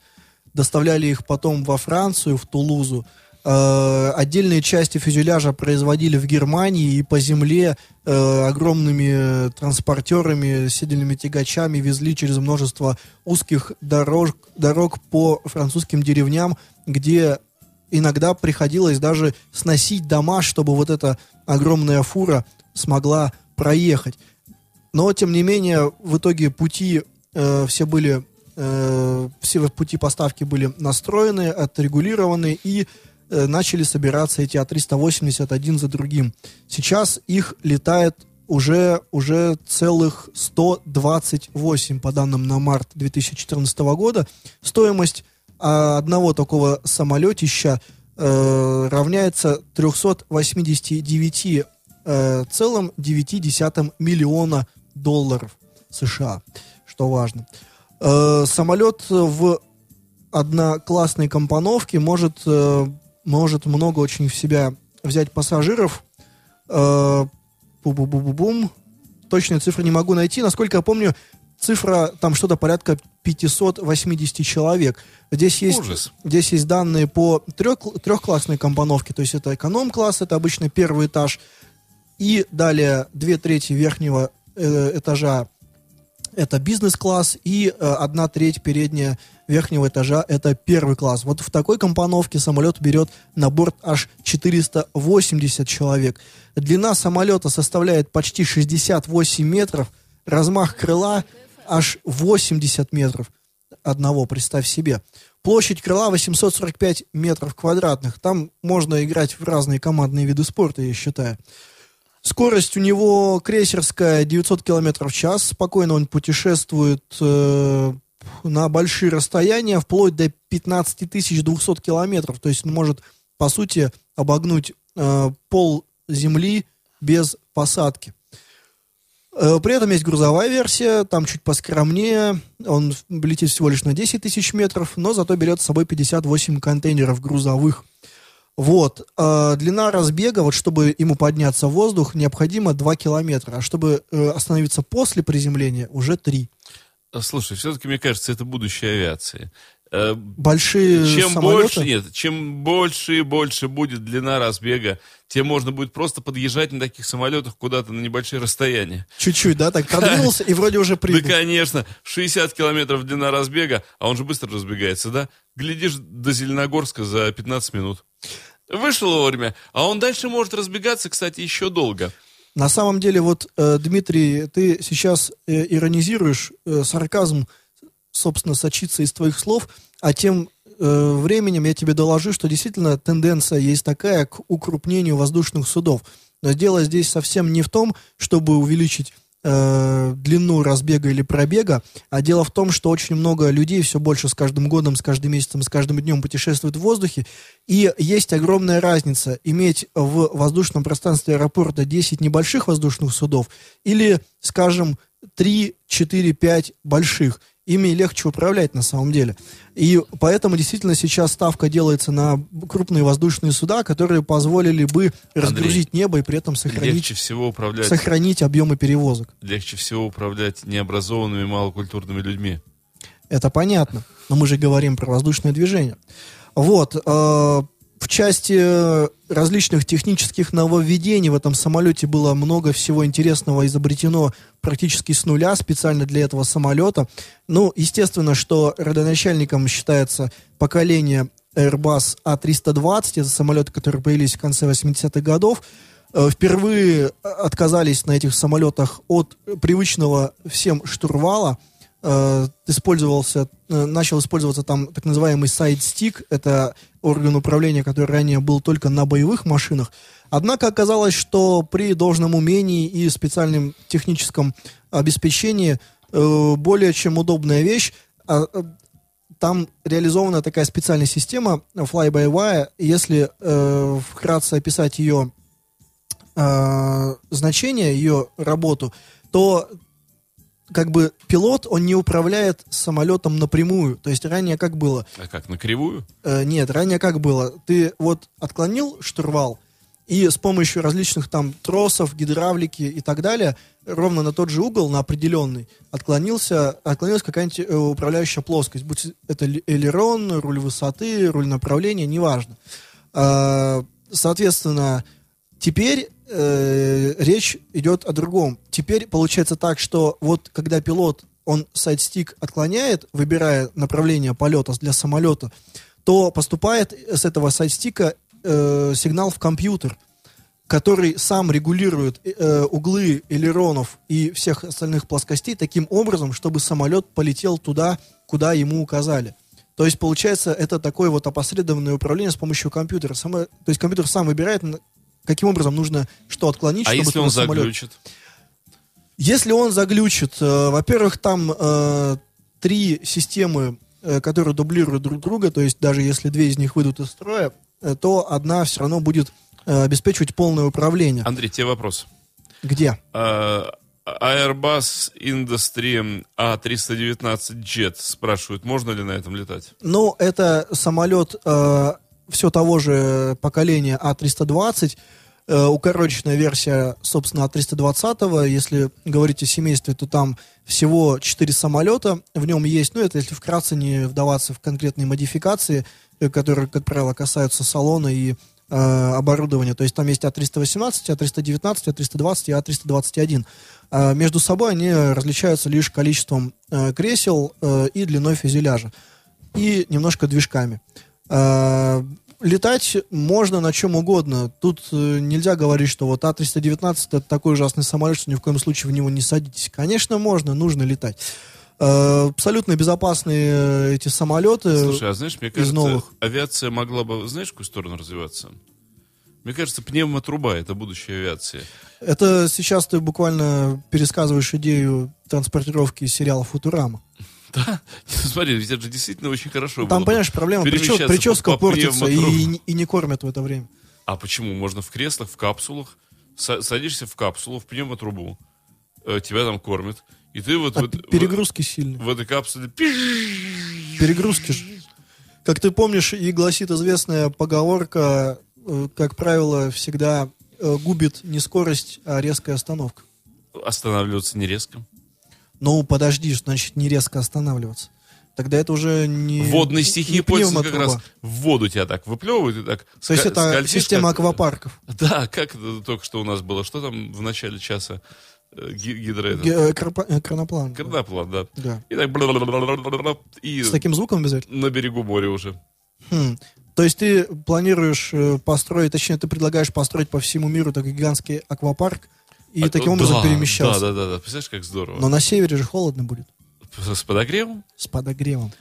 доставляли их потом во Францию, в Тулузу. Э, отдельные части фюзеляжа производили в Германии и по земле э, огромными транспортерами, седельными тягачами везли через множество узких дорог, дорог по французским деревням, где иногда приходилось даже сносить дома, чтобы вот эта огромная фура смогла проехать. Но, тем не менее, в итоге пути э, все были, э, все пути поставки были настроены, отрегулированы и начали собираться эти А380 один за другим. Сейчас их летает уже, уже целых 128, по данным на март 2014 года. Стоимость а, одного такого самолетища э, равняется 389 э, целым 9 миллиона долларов США, что важно. Э, самолет в одноклассной компоновке может, э, может много очень в себя взять пассажиров. Э, бу-бу-бу-бу-бум. Точные цифры не могу найти. Насколько я помню, цифра там что-то порядка 580 человек. Здесь есть, Ужас. здесь есть данные по трех, трехклассной компоновке, то есть это эконом-класс, это обычно первый этаж, и далее две трети верхнего э, этажа это бизнес-класс, и э, одна треть передняя верхнего этажа это первый класс. Вот в такой компоновке самолет берет на борт аж 480 человек. Длина самолета составляет почти 68 метров, размах крыла аж 80 метров одного, представь себе. Площадь крыла 845 метров квадратных. Там можно играть в разные командные виды спорта, я считаю. Скорость у него крейсерская 900 км в час. Спокойно он путешествует э, на большие расстояния, вплоть до 15 200 километров. То есть он может, по сути, обогнуть э, пол Земли без посадки. Э, При этом есть грузовая версия, там чуть поскромнее, он летит всего лишь на 10 тысяч метров, но зато берет с собой 58 контейнеров грузовых. Вот, э, длина разбега, вот чтобы ему подняться в воздух, необходимо 2 километра, а чтобы э, остановиться после приземления, уже 3. Слушай, все-таки, мне кажется, это будущее авиации. Э, Большие Чем самолеты. больше, нет, чем больше и больше будет длина разбега, тем можно будет просто подъезжать на таких самолетах куда-то на небольшие расстояния. Чуть-чуть, да, так продвинулся и вроде уже Да, прибыл. конечно, 60 километров длина разбега, а он же быстро разбегается, да? Глядишь до Зеленогорска за 15 минут. Вышел вовремя, а он дальше может разбегаться, кстати, еще долго. На самом деле, вот, э, Дмитрий, ты сейчас э, иронизируешь, э, сарказм, собственно, сочится из твоих слов, а тем временем я тебе доложу, что действительно тенденция есть такая к укрупнению воздушных судов. Но дело здесь совсем не в том, чтобы увеличить э, длину разбега или пробега, а дело в том, что очень много людей все больше с каждым годом, с каждым месяцем, с каждым днем путешествуют в воздухе, и есть огромная разница иметь в воздушном пространстве аэропорта 10 небольших воздушных судов или, скажем, 3, 4, 5 больших. Ими легче управлять на самом деле. И поэтому действительно сейчас ставка делается на крупные воздушные суда, которые позволили бы разгрузить небо и при этом сохранить, Легче всего управлять, сохранить объемы перевозок. легче всего управлять необразованными малокультурными людьми. Это понятно. Но мы же говорим про воздушное движение. Вот. э, в части э, различных технических нововведений в этом самолете было много всего интересного изобретено практически с нуля специально для этого самолета. Ну, естественно, что родоначальником считается поколение Airbus A320. Это самолеты, которые появились в конце 80-х годов. Э, Впервые э, отказались на этих самолетах от привычного всем штурвала использовался, э, начал использоваться там так называемый сайд-стик, это орган управления, который ранее был только на боевых машинах. Однако оказалось, что при должном умении и специальном техническом обеспечении э, более чем удобная вещь. А, э, там реализована такая специальная система fly-by-wire. Если э, вкратце описать ее э, значение, ее работу, то как бы пилот, он не управляет самолетом напрямую. То есть ранее как было? А как, на кривую? Э, нет, ранее как было? Ты вот отклонил штурвал, и с помощью различных там тросов, гидравлики и так далее, ровно на тот же угол, на определенный, отклонился, отклонилась какая-нибудь э, управляющая плоскость. Будь это элерон, руль высоты, руль направления, неважно. А, соответственно, теперь э, речь идет о другом. Теперь получается так, что вот когда пилот, он сайдстик отклоняет, выбирая направление полета для самолета, то поступает с этого сайдстика э, сигнал в компьютер, который сам регулирует э, углы элеронов и всех остальных плоскостей таким образом, чтобы самолет полетел туда, куда ему указали. То есть, получается, это такое вот опосредованное управление с помощью компьютера. Само- то есть компьютер сам выбирает, каким образом нужно что отклонить, А чтобы если он самолет- заглючит? Если он заглючит, э, во-первых, там э, три системы, э, которые дублируют друг друга, то есть даже если две из них выйдут из строя, э, то одна все равно будет э, обеспечивать полное управление. Андрей, тебе вопрос. Где? А, Airbus Industry A319 Jet спрашивают, можно ли на этом летать? Ну, это самолет все того же поколения А320, э, укороченная версия, собственно, А320. Если говорить о семействе, то там всего 4 самолета в нем есть. Ну, это если вкратце не вдаваться в конкретные модификации, э, которые, как правило, касаются салона и э, оборудования. То есть там есть А318, А319, А320 и А321. А между собой они различаются лишь количеством э, кресел э, и длиной фюзеляжа. И немножко движками. А, летать можно на чем угодно. Тут э, нельзя говорить, что вот А319 это такой ужасный самолет, что ни в коем случае в него не садитесь. Конечно, можно, нужно летать. Э, абсолютно безопасные э, эти самолеты. Слушай, а знаешь, мне кажется, новых. авиация могла бы, знаешь, в какую сторону развиваться? Мне кажется, пневмотруба — это будущее авиации. Это сейчас ты буквально пересказываешь идею транспортировки сериала Футурама. Да? [laughs] Смотри, ведь это же действительно очень хорошо Там, было бы. понимаешь, проблема, причес- перемещаться прическа по- по портится и, и не кормят в это время. А почему? Можно в креслах, в капсулах. Са- садишься в капсулу, в пневмотрубу. э, тебя там кормят. И ты вот, А вот перегрузки сильные. в, этой капсуле... Перегрузки же. Как ты помнишь, и гласит известная поговорка, э, как правило, всегда э, губит не скорость, а резкая остановка. Останавливаться не резко. Ну, подожди, значит, не резко останавливаться. тогда это уже не Водной не стихии пользуются как раз в воду тебя так выплевывают и так То есть это скользишь, система как- аквапарков. [laughs] Да, как это только что у нас было? Что там в начале часа? Э, ги- Гидро э, э, Краноплан. Кардаплан, да. Да. И так и С таким звуком обязательно? на берегу моря уже. Хм. То есть ты планируешь построить, точнее, ты предлагаешь построить по всему миру такой гигантский аквапарк и А, таким образом да, перемещаться. Да, да, да, да. Представляешь, как здорово. Но на севере же холодно будет, С подогревом? с подогревом.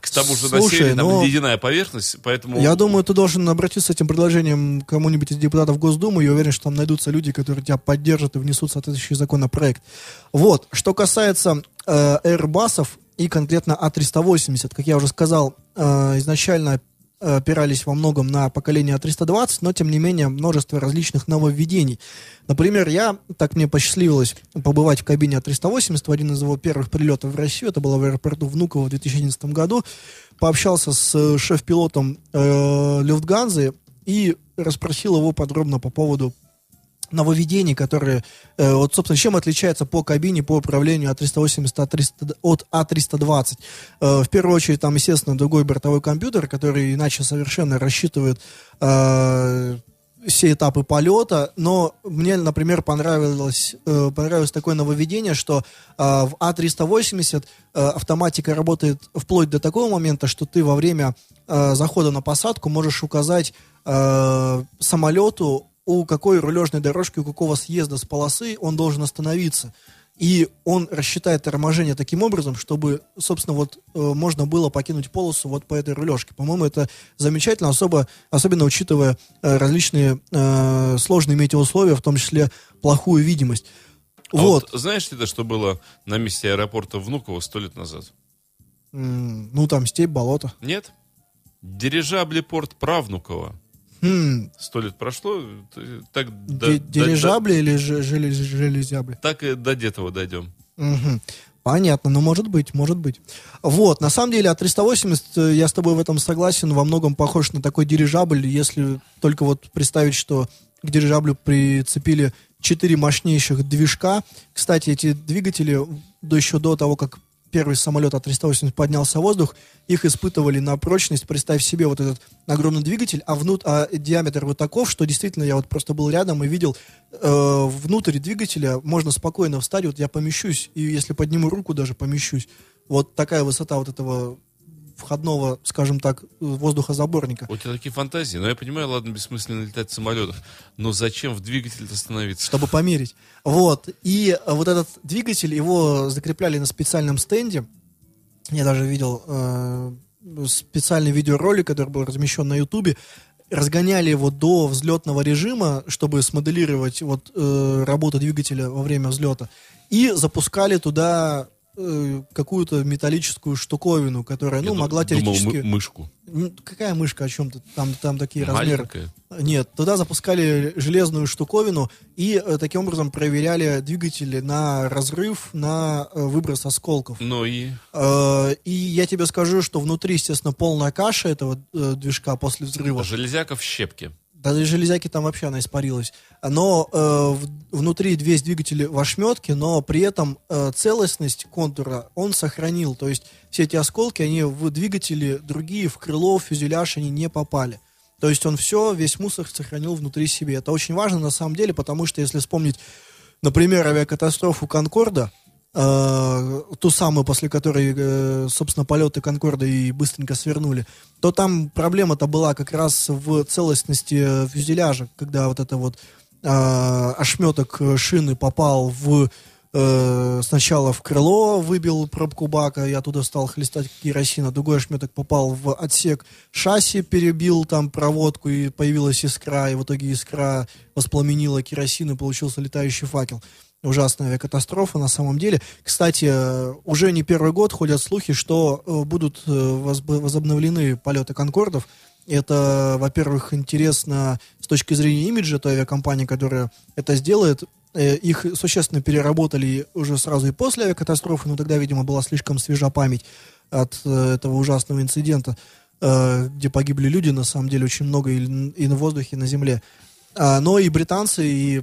К тому же на севере там ну, ледяная поверхность, поэтому... Я думаю, ты должен обратиться с этим предложением к кому-нибудь из депутатов Госдумы. Я уверен, что там найдутся люди, которые тебя поддержат и внесут соответствующий законопроект. Вот. Что касается э, Airbus'ов и конкретно А380, как я уже сказал, э, изначально опирались во многом на поколение А320, но тем не менее множество различных нововведений. Например, я, так мне посчастливилось побывать в кабине А380 в один из его первых прилетов в Россию, это было в аэропорту Внуково в 2011 году, пообщался с э, шеф-пилотом э, Люфтганзы и расспросил его подробно по поводу нововведений, которые, э, вот, собственно, чем отличается по кабине, по управлению А380 А300 от А320. Э, в первую очередь, там, естественно, другой бортовой компьютер, который иначе совершенно рассчитывает э, все этапы полета, но мне, например, понравилось, э, понравилось такое нововведение, что э, в А380 э, автоматика работает вплоть до такого момента, что ты во время э, захода на посадку можешь указать э, самолету, у какой рулежной дорожки, у какого съезда с полосы он должен остановиться. И он рассчитает торможение таким образом, чтобы, собственно, вот э, можно было покинуть полосу вот по этой рулежке. По-моему, это замечательно, особо, особенно учитывая э, различные э, сложные метеоусловия, в том числе плохую видимость. А вот. Знаешь ли ты, что было на месте аэропорта Внуково сто лет назад? М, ну, там степь, болото. Нет? Дирижаблепорт Правнуково. Хм, Сто лет прошло, так до- ди- до- дирижабли или же- желез- железябли? так и до этого дойдем. Понятно, ну может быть, может быть. Вот, на самом деле, А380, э, я с тобой в этом согласен, во многом похож на такой дирижабль, если только вот представить, что к дирижаблю прицепили четыре мощнейших движка. Кстати, эти двигатели до, еще до того, как первый самолет А380 поднялся в воздух, их испытывали на прочность. Представь себе вот этот огромный двигатель, а, внут, а диаметр вот таков, что действительно я вот просто был рядом и видел э, внутрь двигателя можно спокойно встать, вот я помещусь, и если подниму руку, даже помещусь. Вот такая высота вот этого входного, скажем так, воздухозаборника. У тебя такие фантазии. Но я понимаю, ладно, бессмысленно летать в самолетах. Но зачем в двигатель остановиться? чтобы померить. Вот. И э, вот этот двигатель, его закрепляли на специальном стенде. Я даже видел э, специальный видеоролик, который был размещен на Ютубе. Разгоняли его до взлетного режима, чтобы смоделировать вот, э, работу двигателя во время взлета. И запускали туда э, какую-то металлическую штуковину, которая, Я ну, могла думал, теоретически... мы- мышку. Какая мышка, о чем ты? Там, там такие размеры. Маленькая. Нет, туда запускали железную штуковину и э, таким образом проверяли двигатели на разрыв, на э, выброс осколков. Ну и... Э, и я тебе скажу, что внутри, естественно, полная каша этого э, движка после взрыва. Железяка в щепке. Даже железяки там вообще она испарилась. Но э, внутри весь двигатель в ошметке, но при этом э, целостность контура он сохранил. То есть все эти осколки, они в двигатели другие, в крыло, в фюзеляж, они не попали. То есть он все, весь мусор сохранил внутри себе. Это очень важно на самом деле, потому что если вспомнить, например, авиакатастрофу Конкорда, э, ту самую, после которой, э, собственно, полеты Конкорда и быстренько свернули, то там проблема-то была как раз в целостности э, фюзеляжа, когда вот это вот э, ошметок шины попал в э, сначала в крыло, выбил пробку бака, и оттуда стал хлестать керосин, а другой ошметок попал в отсек шасси, перебил там проводку, и появилась искра, и в итоге искра воспламенила керосин, и получился летающий факел. Ужасная авиакатастрофа на самом деле. Кстати, э, уже не первый год ходят слухи, что э, будут э, возобновлены полеты Конкордов. Это, во-первых, интересно с точки зрения имиджа той авиакомпании, которая это сделает. Их существенно переработали уже сразу и после авиакатастрофы, но тогда, видимо, была слишком свежа память от этого ужасного инцидента, где погибли люди, на самом деле, очень много и на воздухе, и на земле. А, Но и британцы, и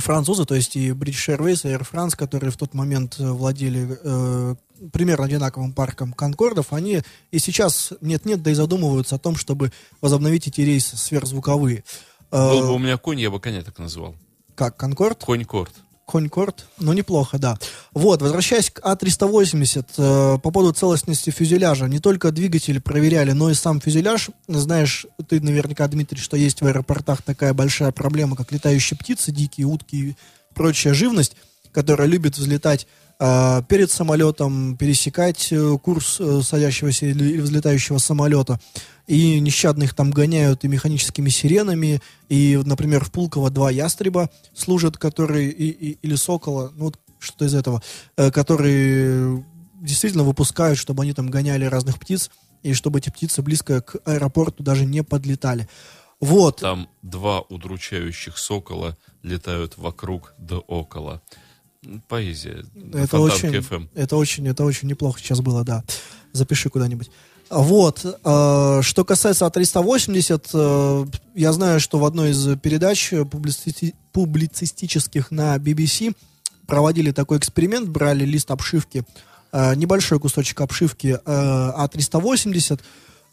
французы, то есть и British Airways, и Air France, которые в тот момент э, владели э, примерно одинаковым парком Конкордов, они и сейчас нет-нет, да и задумываются о том, чтобы возобновить эти рейсы сверхзвуковые. Э, Был бы у меня конь, я бы коня так называл. как, Конкорд? Конь-корт. Конкорд, ну неплохо, да. Вот, возвращаясь к А380, э, по поводу целостности фюзеляжа, не только двигатель проверяли, но и сам фюзеляж. Знаешь, ты наверняка, Дмитрий, что есть в аэропортах такая большая проблема, как летающие птицы, дикие утки и прочая живность, которая любит взлетать перед самолетом, пересекать э, курс э, садящегося или взлетающего самолета. И нещадно там гоняют и механическими сиренами, и, например, в Пулково два ястреба служат, которые, и, и- или сокола, ну, вот что-то из этого, э, которые действительно выпускают, чтобы они там гоняли разных птиц, и чтобы эти птицы близко к аэропорту даже не подлетали. Вот. Там два удручающих сокола летают вокруг да около. Поэзия. Это Фонтанка очень, FM. это очень, это очень неплохо сейчас было, да. Запиши куда-нибудь. Вот. э, что касается А380, э, я знаю, что в одной из передач публицисти- публицистических на BBC проводили такой эксперимент, брали лист обшивки, э, небольшой кусочек обшивки э, А380,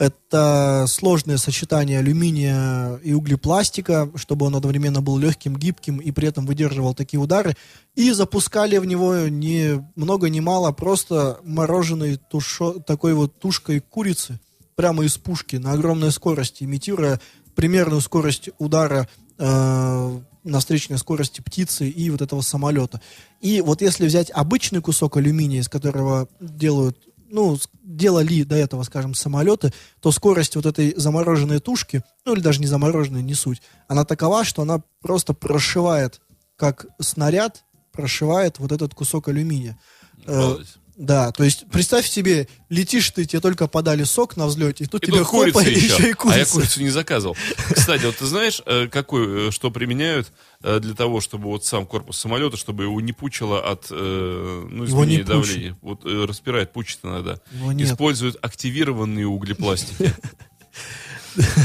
это сложное сочетание алюминия и углепластика, чтобы он одновременно был легким, гибким и при этом выдерживал такие удары. И запускали в него ни много ни мало просто мороженой тушо, такой вот тушкой курицы прямо из пушки на огромной скорости, имитируя примерную скорость удара э, на встречной скорости птицы и вот этого самолета. И вот если взять обычный кусок алюминия, из которого делают, ну, делали до этого, скажем, самолеты, то скорость вот этой замороженной тушки, ну или даже не замороженной, не суть, она такова, что она просто прошивает, как снаряд, прошивает вот этот кусок алюминия. Э. да, то есть представь себе, летишь ты, тебе только подали сок на взлете, и тут И тебе курица хопа, еще. еще и А я курица. курицу не заказывал. Кстати, вот ты знаешь, э, какой, э, что применяют э, для того, чтобы вот сам корпус самолета, чтобы его не пучило от ну, изменения давления. Вот распирает, пучит иногда. Используют активированные углепластики. [laughs]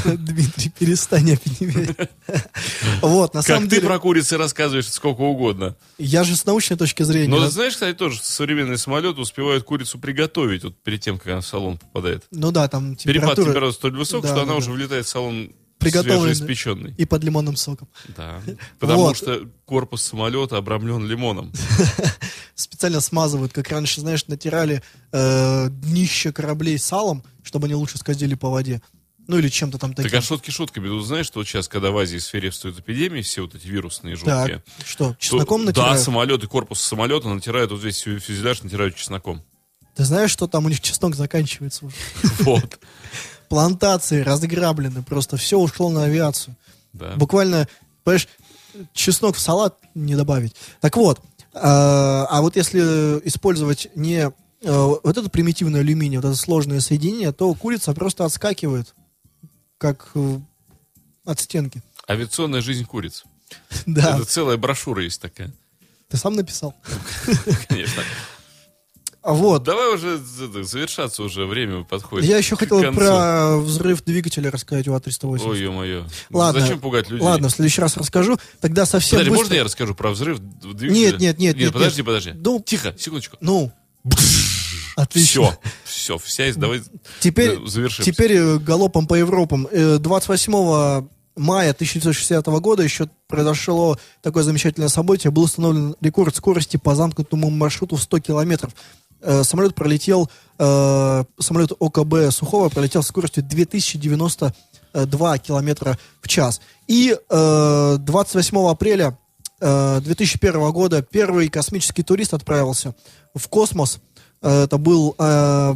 Дмитрий, перестань опьяневать. Вот, на самом Как ты деле, про курицы рассказываешь сколько угодно. я же с научной точки зрения. Ты знаешь, кстати, тоже современные самолеты успевают курицу приготовить вот перед тем, как она в салон попадает. Ну да, там Перепад температура температуры столь высок, что она уже влетает в салон Приготовленная. свежеиспеченный. и под лимонным соком. Да. Потому Вот. что корпус самолета обрамлен лимоном. [laughs] Специально смазывают, как раньше, знаешь, натирали э, днище кораблей салом, чтобы они лучше скользили по воде. Ну или чем-то там таким. Так а шутки шутками. Тут знаешь, что вот сейчас, когда в Азии свирепствуют эпидемии, все вот эти вирусные Так, жуткие, что, то- чесноком Да, натирают? самолеты, корпус самолета натирают, вот весь фю- фюзеляж натирают чесноком. Ты знаешь, что там у них чеснок заканчивается уже? [laughs] Вот. Плантации разграблены, просто все ушло на авиацию. Да. Буквально, понимаешь, чеснок в салат не добавить. Так вот, э, а вот если использовать не э, вот это примитивное алюминий, вот это сложное соединение, то курица просто отскакивает, как от стенки. Авиационная жизнь куриц. [laughs] Да, Это целая брошюра есть такая. ты сам написал. [laughs] Конечно. А Вот. Давай уже завершаться уже, время подходит. Я еще хотел про взрыв двигателя рассказать у А380. Ой, ё-моё. Ладно, Зачем пугать людей? Ладно, в следующий раз расскажу. Тогда совсем Подожди, быстро... можно я расскажу про взрыв двигателя? Нет, нет, нет, нет, подожди, нет. подожди. Ну, Тихо, секундочку. Ну, отлично. Все, все, вся из... Давай Теперь, э, завершим. теперь э, галопом по Европам. Э, 28 мая 1960 года еще произошло такое замечательное событие. Был установлен рекорд скорости по замкнутому маршруту в 100 километров. Э, самолет пролетел, э, самолет ОКБ Сухого пролетел с скоростью 2092 километра в час. И э, 28 апреля э, 2001 года первый космический турист отправился в космос. Э, Это был э,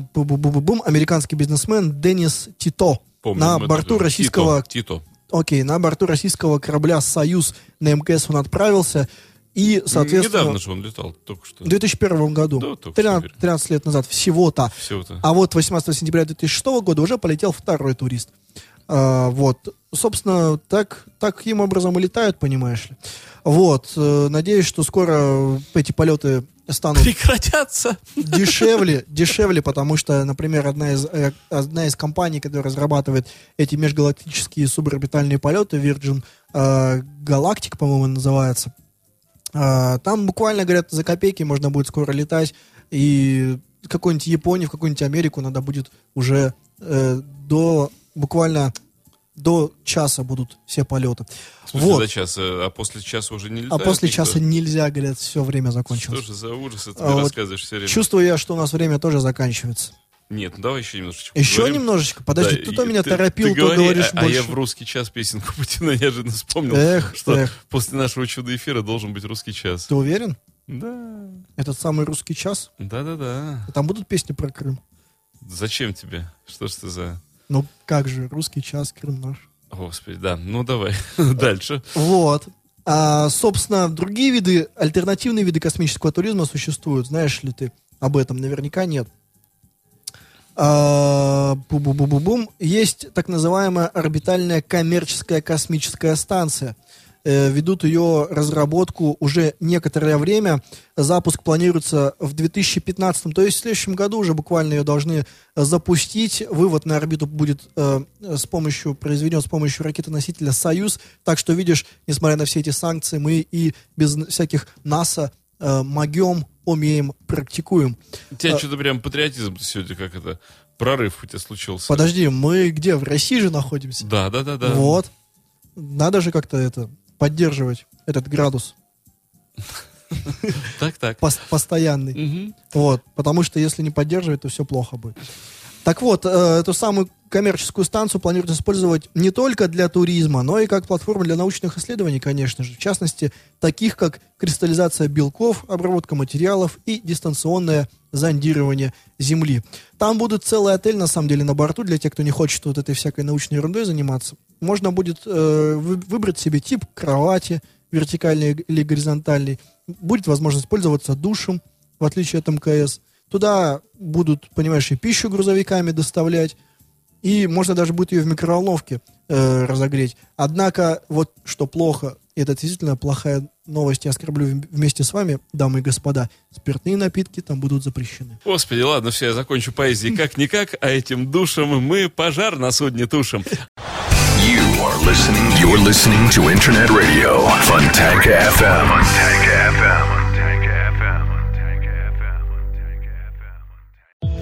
американский бизнесмен Деннис Тито Помним на борту тоже. российского Тито. Окей, на борту российского корабля «Союз» на МКС он отправился. И, соответственно, Недавно же он летал, только что. в 2001 году, Да, только 13, что 13 лет назад, всего-то. Всего-то. А вот 18 сентября 2006 года уже полетел второй турист. А, вот, собственно, так, таким образом и летают, понимаешь ли. Вот, э, надеюсь, что скоро эти полеты станут Прекратятся. дешевле, дешевле, потому что, например, одна из, э, одна из компаний, которая разрабатывает эти межгалактические суборбитальные полеты, Virgin э, Galactic, по-моему, называется, А, Там буквально, говорят, за копейки можно будет скоро летать, и в какую-нибудь Японию, в какую-нибудь Америку надо будет уже э, до буквально до часа будут все полеты. В смысле, Вот. за час, э, а после часа уже не А после никто? часа нельзя, говорят, все время Что закончилось. же за ужас это ты А вот рассказываешь все время? Чувствую я, что у нас время тоже заканчивается. Нет, ну давай еще немножечко Еще поговорим. немножечко? Подожди, Да, ты то меня ты- торопил, ты то говори, говоришь а, а больше. я в русский час песенку [laughs] Путина неожиданно вспомнил, Эх, что эх. после нашего чудо-эфира должен быть русский час. Ты уверен? Да, Этот самый русский час? да-да-да. Там будут песни про Крым? Зачем тебе? Что ж ты за... Ну как же, русский час, Крым наш. Господи, да, ну давай, [laughs] дальше. Вот. А, собственно, другие виды, альтернативные виды космического туризма существуют. Знаешь ли ты об этом? Наверняка нет. А, бу-бу-бу-бу-бум. Есть так называемая орбитальная коммерческая космическая станция. Э, ведут ее разработку уже некоторое время. Запуск планируется в 2015, то есть в следующем году уже буквально ее должны э, запустить. Вывод на орбиту будет э, с помощью, произведен с помощью ракетоносителя «Союз». Так что, видишь, несмотря на все эти санкции, мы и без всяких НАСА э, могем, умеем, практикуем. У тебя А- что-то прям патриотизм сегодня как это... Прорыв у тебя случился. Подожди, мы где? В России же находимся? Да, да, да, да. Вот. Надо же как-то это поддерживать, этот градус [laughs] Так, так. пос- постоянный. Вот, потому что если не поддерживать, то все плохо будет. Так вот, э, эту самую коммерческую станцию планируют использовать не только для туризма, но и как платформу для научных исследований, конечно же. В частности, таких как кристаллизация белков, обработка материалов и дистанционное зондирование Земли. Там будет целый отель, на самом деле, на борту, для тех, кто не хочет вот этой всякой научной ерундой заниматься. Можно будет э, вы- выбрать себе тип кровати, вертикальный или горизонтальный. Будет возможность пользоваться душем, в отличие от МКС. Туда будут, понимаешь, и пищу грузовиками доставлять, и можно даже будет ее в микроволновке э, разогреть. Однако, вот что плохо, и это действительно плохая новость, я оскорблю вм- вместе с вами, дамы и господа, спиртные напитки там будут запрещены. Господи, ладно, все, я закончу поэзией как-никак, а этим душем мы пожар на судне тушим. You are listening. You're listening to Internet Radio Fontanka FM. Fontanka FM.